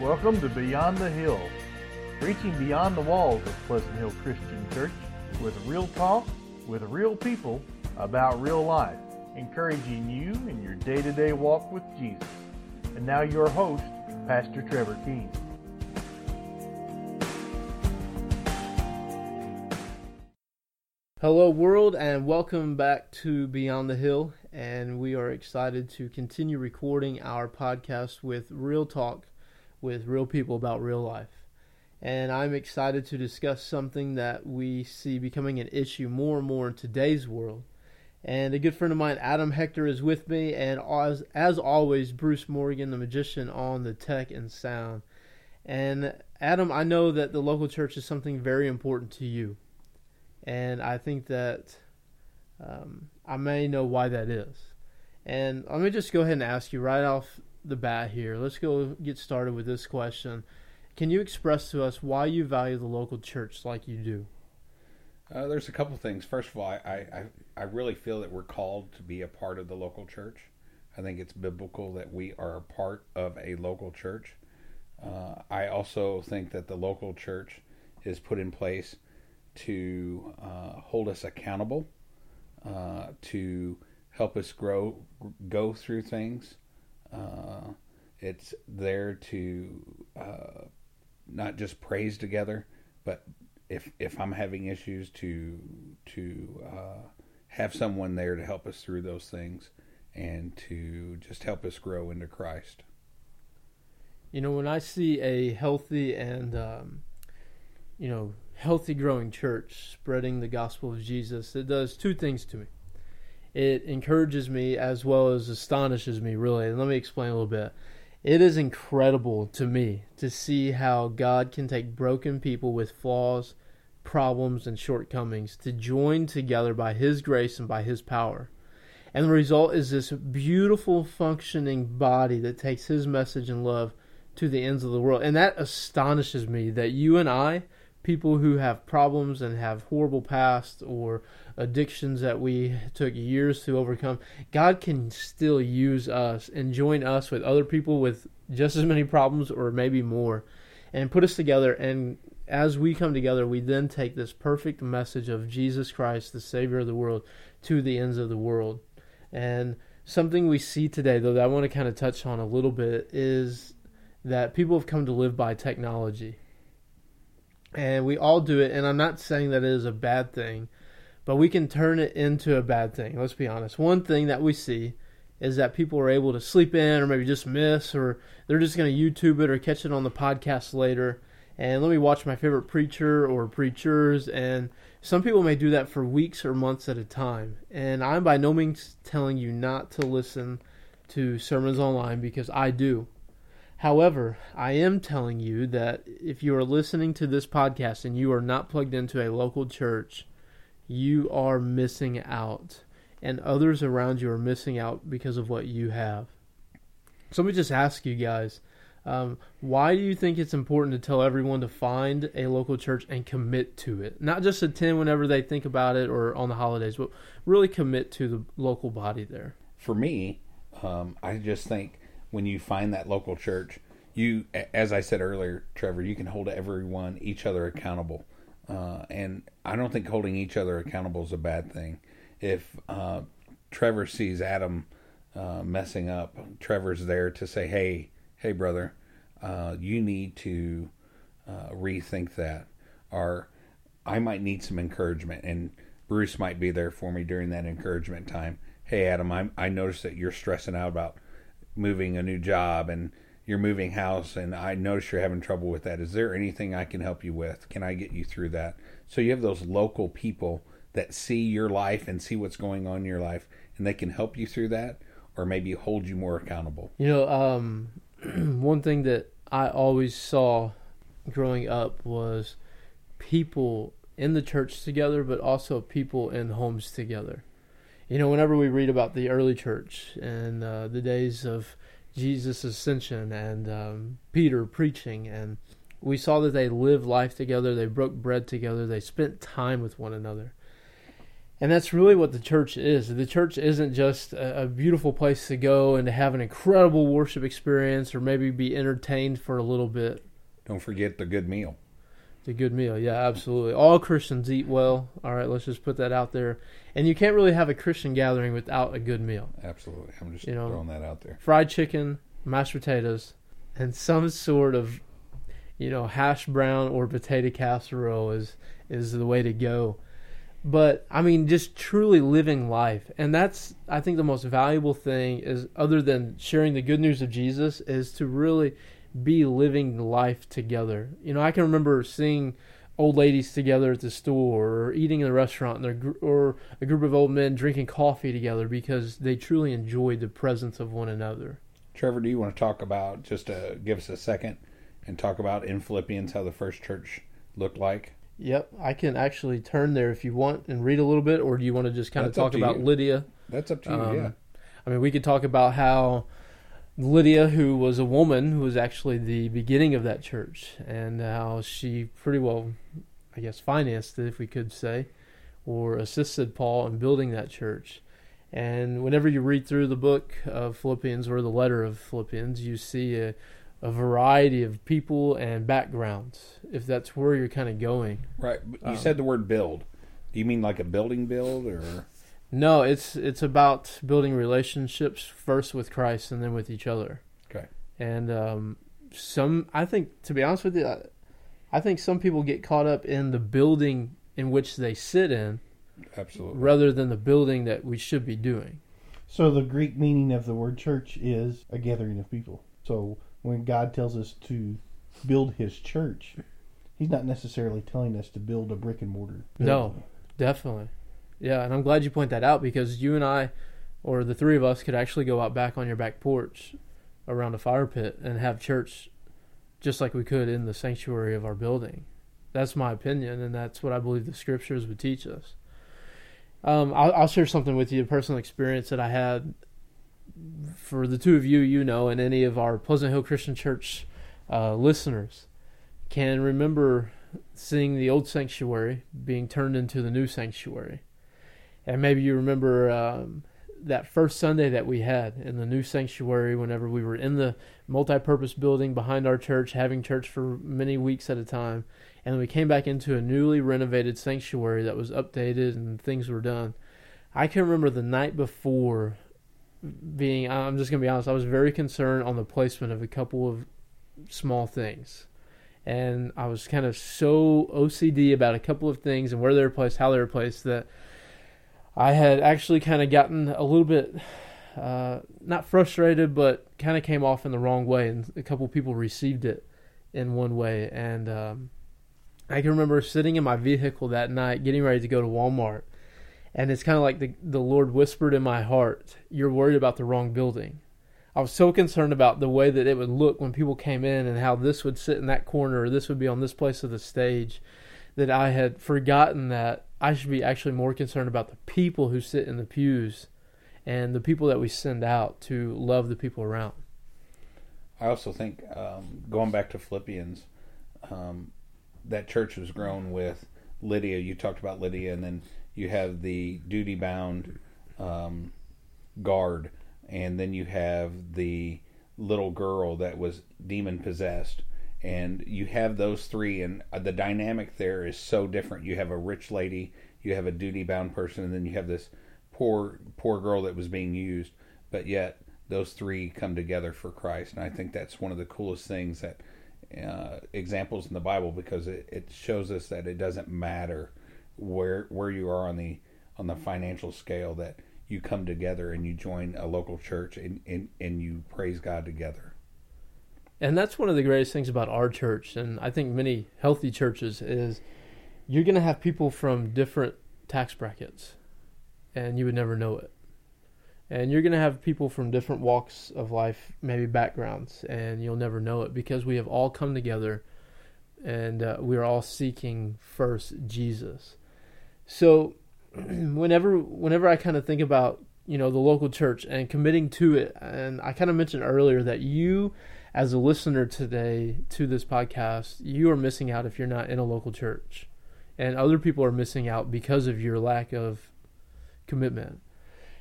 Welcome to Beyond the Hill, reaching beyond the walls of Pleasant Hill Christian Church with real talk with real people about real life, encouraging you in your day to day walk with Jesus. And now, your host, Pastor Trevor Keene. Hello, world, and welcome back to Beyond the Hill. And we are excited to continue recording our podcast with real talk with real people about real life. And I'm excited to discuss something that we see becoming an issue more and more in today's world. And a good friend of mine, Adam Hector, is with me, and as, as always, Bruce Morgan, the magician, on the tech and sound. And Adam, I know that the local church is something very important to you and I think that um, I may know why that is. And let me just go ahead and ask you right off the bat here. Let's go get started with this question. Can you express to us why you value the local church like you do? Uh, there's a couple things. First of all, I, I, I really feel that we're called to be a part of the local church. I think it's biblical that we are a part of a local church. Uh, I also think that the local church is put in place to uh, hold us accountable, uh, to help us grow, go through things. Uh, it's there to uh, not just praise together, but if if I'm having issues, to to uh, have someone there to help us through those things, and to just help us grow into Christ. You know, when I see a healthy and um, you know healthy growing church spreading the gospel of Jesus, it does two things to me. It encourages me as well as astonishes me, really. And let me explain a little bit. It is incredible to me to see how God can take broken people with flaws, problems, and shortcomings to join together by His grace and by His power. And the result is this beautiful, functioning body that takes His message and love to the ends of the world. And that astonishes me that you and I, people who have problems and have horrible past or addictions that we took years to overcome, God can still use us and join us with other people with just as many problems or maybe more and put us together. And as we come together, we then take this perfect message of Jesus Christ, the Savior of the world, to the ends of the world. And something we see today, though, that I want to kind of touch on a little bit is that people have come to live by technology and we all do it and i'm not saying that it is a bad thing but we can turn it into a bad thing let's be honest. One thing that we see is that people are able to sleep in or maybe just miss or they're just going to youtube it or catch it on the podcast later. And let me watch my favorite preacher or preachers and some people may do that for weeks or months at a time. And i'm by no means telling you not to listen to sermons online because i do. However, I am telling you that if you are listening to this podcast and you are not plugged into a local church, you are missing out. And others around you are missing out because of what you have. So let me just ask you guys um, why do you think it's important to tell everyone to find a local church and commit to it? Not just attend whenever they think about it or on the holidays, but really commit to the local body there. For me, um, I just think when you find that local church, you, as I said earlier, Trevor, you can hold everyone, each other accountable. Uh, and I don't think holding each other accountable is a bad thing. If uh, Trevor sees Adam uh, messing up, Trevor's there to say, "Hey, hey, brother, uh, you need to uh, rethink that," or I might need some encouragement, and Bruce might be there for me during that encouragement time. Hey, Adam, I I noticed that you're stressing out about moving a new job and you're moving house and I notice you're having trouble with that. Is there anything I can help you with? Can I get you through that? So you have those local people that see your life and see what's going on in your life and they can help you through that or maybe hold you more accountable. You know, um, one thing that I always saw growing up was people in the church together, but also people in homes together you know, whenever we read about the early church and uh, the days of Jesus' ascension and um, Peter preaching, and we saw that they lived life together, they broke bread together, they spent time with one another. And that's really what the church is. The church isn't just a, a, beautiful place to go and to have an incredible worship experience or maybe be entertained for a little bit. Don't forget the good meal. The good meal, yeah, absolutely. All Christians eat well. All right, let's just put that out there. And you can't really have a Christian gathering without a good meal. Absolutely. I'm just you know, throwing that out there. Fried chicken, mashed potatoes, and some sort of, you know, hash brown or potato casserole is is the way to go but I mean, just truly living life, and that's I think the most valuable thing is other than sharing the good news of Jesus is to really be living life together. You know, I can remember seeing old ladies together at the store or eating in a restaurant or a group of old men drinking coffee together because they truly enjoyed the presence of one another. Trevor, do you want to talk about just to give us a second and talk about in Philippians how the first church looked like? Yep, I can actually turn there if you want and read a little bit, or do you want to just kind That's of talk about you. Lydia? That's up to you. Um, yeah. I mean, we could talk about how Lydia, who was a woman who was actually the beginning of that church, and how she pretty well, I guess, financed it, if we could say, or assisted Paul in building that church. And whenever you read through the book of Philippians or the letter of Philippians, you see a a variety of people and backgrounds if that's where you're kind of going. Right you um, said the word build. Do you mean like a building build or no it's it's about building relationships first with christ and then with each other okay and um, some i think to be honest with you i think some people get caught up in the building in which they sit in absolutely rather than the building that we should be doing so the greek meaning of the word church is a gathering of people so when God tells us to build His church, He's not necessarily telling us to build a brick and mortar. Building. No, definitely. Yeah, and I'm glad you point that out because you and I, or the three of us, could actually go out back on your back porch around a fire pit and have church just like we could in the sanctuary of our building. That's my opinion, and that's what I believe the scriptures would teach us. Um, I'll, I'll, share something with you, a personal experience that I had for the two of you, you know, and any of our Pleasant Hill Christian Church uh, listeners can remember seeing the old sanctuary being turned into the new sanctuary. And maybe you remember um, that first Sunday that we had in the new sanctuary whenever we were in the multi purpose building behind our church, having church for many weeks at a time. And we came back into a newly renovated sanctuary that was updated and things were done. I can remember the night before being I'm just gonna be honest, I was very concerned on the placement of a couple of small things. And I was kind of so OCD about a couple of things and where they were placed, how they were placed that I had actually kind of gotten a little bit uh, not frustrated, but kind of came off in the wrong way, and a couple people received it in one way. And um, I can remember sitting in my vehicle that night, getting ready to go to Walmart, and it's kind of like the the Lord whispered in my heart, "You're worried about the wrong building." I was so concerned about the way that it would look when people came in and how this would sit in that corner or this would be on this place of the stage that I had forgotten that I should be actually more concerned about the people who sit in the pews and the people that we send out to love the people around. I also think um, going back to Philippians, um, that church was grown with Lydia. You talked about Lydia, and then you have the duty bound um, guard, and then you have the little girl that was demon possessed. And you have those three, and uh, the dynamic there is so different. You have a rich lady, you have a duty bound person, and then you have this poor poor girl that was being used. But yet, those three come together for Christ, and I think that's one of the coolest things that uh, examples in the Bible because it, it shows us that it doesn't matter where where you are on the on the financial scale that you come together and you join a local church and, and, and you praise God together. And that's one of the greatest things about our church, and I think many healthy churches is you're going to have people from different tax brackets, and you would never know it. And you're going to have people from different walks of life, maybe backgrounds, and you'll never know it because we have all come together and uh, we're all seeking first Jesus. So whenever whenever I kind of think about you know the local church and committing to it, and I kind of mentioned earlier that you as a listener today to this podcast, you are missing out if you're not in a local church, and other people are missing out because of your lack of commitment.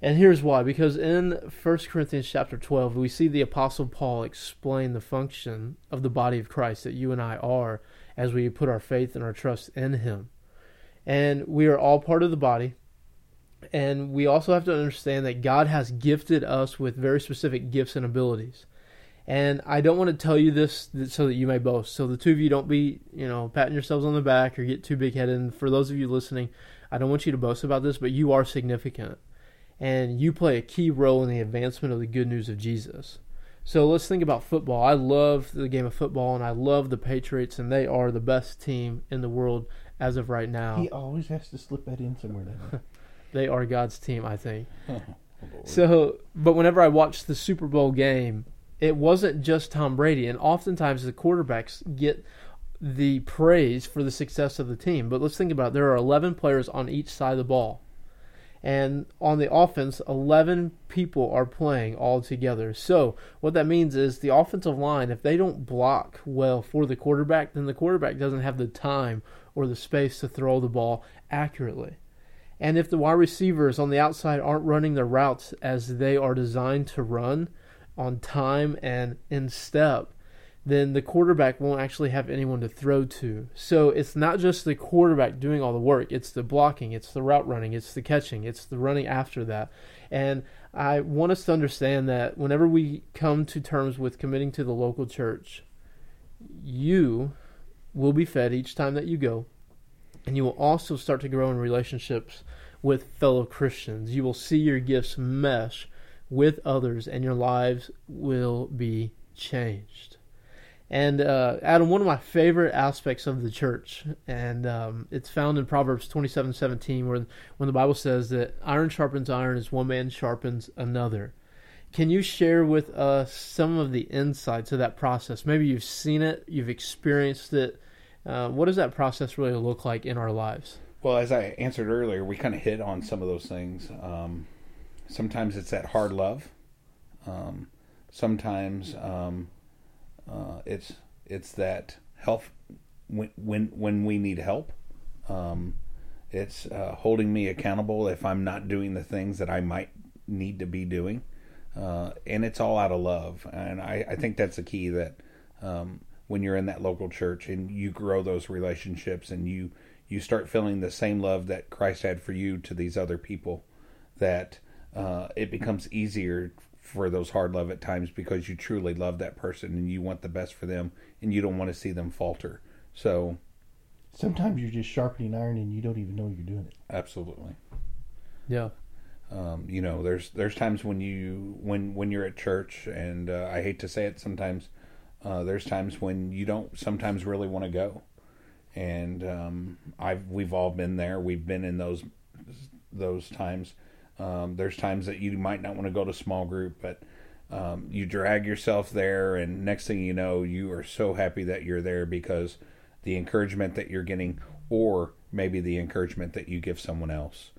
And here's why because in 1 Corinthians chapter 12 we see the apostle Paul explain the function of the body of Christ that you and I are as we put our faith and our trust in him. And we are all part of the body. And we also have to understand that God has gifted us with very specific gifts and abilities. And I don't want to tell you this so that you may boast. So the two of you don't be, you know, patting yourselves on the back or get too big headed. And for those of you listening, I don't want you to boast about this, but you are significant. And you play a key role in the advancement of the good news of Jesus. So let's think about football. I love the game of football and I love the Patriots, and they are the best team in the world as of right now. He always has to slip that in somewhere. They are God's team, I think. Oh, so, but whenever I watch the Super Bowl game, it wasn't just Tom Brady, and oftentimes the quarterbacks get the praise for the success of the team. But let's think about it. there are 11 players on each side of the ball. And on the offense, 11 people are playing all together. So, what that means is the offensive line, if they don't block well for the quarterback, then the quarterback doesn't have the time or the space to throw the ball accurately. And if the wide receivers on the outside aren't running their routes as they are designed to run on time and in step, then the quarterback won't actually have anyone to throw to. So it's not just the quarterback doing all the work, it's the blocking, it's the route running, it's the catching, it's the running after that. And I want us to understand that whenever we come to terms with committing to the local church, you will be fed each time that you go. And you will also start to grow in relationships with fellow Christians. You will see your gifts mesh with others, and your lives will be changed. And uh, Adam, one of my favorite aspects of the church, and um, it's found in Proverbs twenty-seven seventeen, where when the Bible says that iron sharpens iron as one man sharpens another. Can you share with us some of the insights of that process? Maybe you've seen it, you've experienced it. Uh, what does that process really look like in our lives? Well, as I answered earlier, we kind of hit on some of those things. Um, sometimes it's that hard love. Um, sometimes um, uh, it's it's that help when when when we need help. Um, it's uh, holding me accountable if I'm not doing the things that I might need to be doing, uh, and it's all out of love. And I, I think that's the key that um, when you're in that local church and you grow those relationships and you you start feeling the same love that Christ had for you to these other people, that uh, it becomes easier for those hard love at times because you truly love that person and you want the best for them and you don't want to see them falter. So sometimes you're just sharpening iron and you don't even know you're doing it. Absolutely. Yeah. Um, you know, there's there's times when you when when you're at church, and uh, I hate to say it, sometimes uh, there's times when you don't sometimes really want to go, and um, I've we've all been there. We've been in those those times um, there's times that you might not want to go to small group, but um, you drag yourself there, and next thing you know, you are so happy that you're there because the encouragement that you're getting, or maybe the encouragement that you give someone else.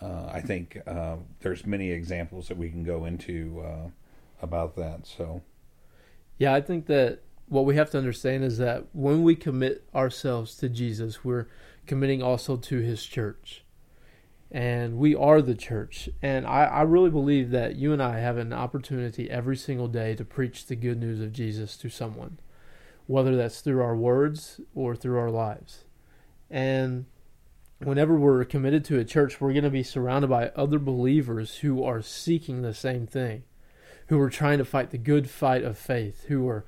Uh, I think uh, there's many examples that we can go into uh, about that. So, yeah, I think that what we have to understand is that when we commit ourselves to Jesus, we're committing also to His church and we are the church. And I, I really believe that you and I have an opportunity every single day to preach the good news of Jesus to someone, whether that's through our words or through our lives. And whenever we're committed to a church, we're going to be surrounded by other believers who are seeking the same thing, who are trying to fight the good fight of faith, who are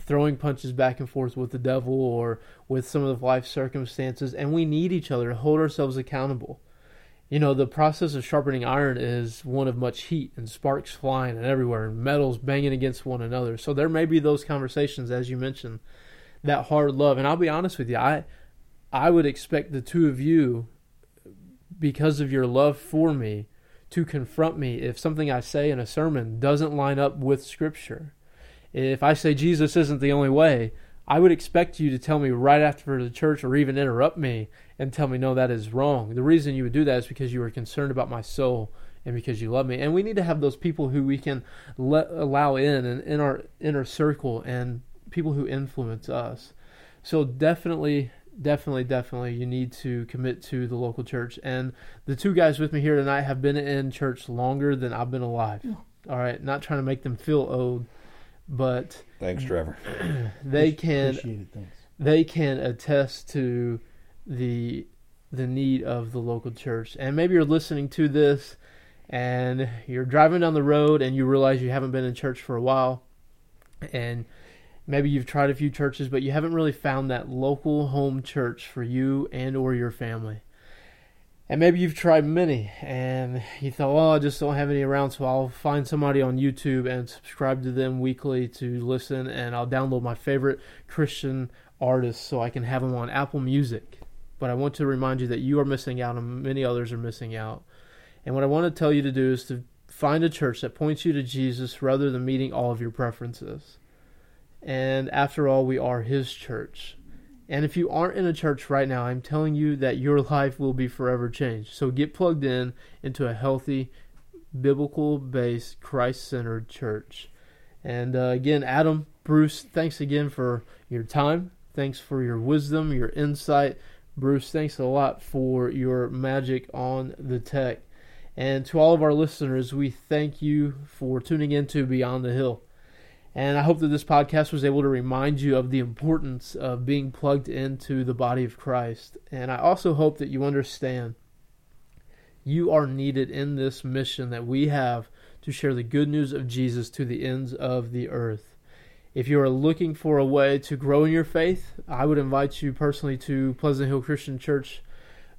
throwing punches back and forth with the devil or with some of life circumstances. And we need each other to hold ourselves accountable you know, the process of sharpening iron is one of much heat and sparks flying and everywhere and metals banging against one another. So there may be those conversations, as you mentioned, that hard love. And I'll be honest with you, I I would expect the two of you, because of your love for me, to confront me if something I say in a sermon doesn't line up with Scripture. If I say Jesus isn't the only way, I would expect you to tell me right after the church or even interrupt me and tell me, no, that is wrong. The reason you would do that is because you are concerned about my soul and because you love me. And we need to have those people who we can let, allow in and in our inner circle and people who influence us. So definitely definitely, definitely, you need to commit to the local church. And the two guys with me here tonight have been in church longer than I've been alive. Mm. All right, not trying to make them feel old, but Thanks, Trevor. they can Appreciate it. Thanks. they can attest to the the need of the local church. And maybe you're listening to this and you're driving down the road and you realize you haven't been in church for a while and maybe you've tried a few churches but you haven't really found that local home church for you and or your family. And maybe you've tried many and you thought, well, I just don't have any around, so I'll find somebody on YouTube and subscribe to them weekly to listen, and I'll download my favorite Christian artists so I can have them on Apple Music. But I want to remind you that you are missing out, and many others are missing out. And what I want to tell you to do is to find a church that points you to Jesus rather than meeting all of your preferences. And after all, we are His church. And if you aren't in a church right now, I'm telling you that your life will be forever changed. So get plugged in into a healthy, biblical based, Christ centered church. And uh, again, Adam, Bruce, thanks again for your time. Thanks for your wisdom, your insight. Bruce, thanks a lot for your magic on the tech. And to all of our listeners, we thank you for tuning in to Beyond the Hill. And I hope that this podcast was able to remind you of the importance of being plugged into the body of Christ. And I also hope that you understand you are needed in this mission that we have to share the good news of Jesus to the ends of the earth. If you are looking for a way to grow in your faith, I would invite you personally to Pleasant Hill Christian Church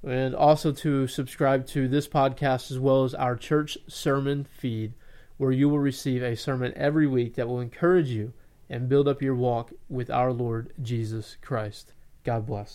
and also to subscribe to this podcast as well as our church sermon feed where you will receive a sermon every week that will encourage you and build up your walk with our Lord Jesus Christ. God bless.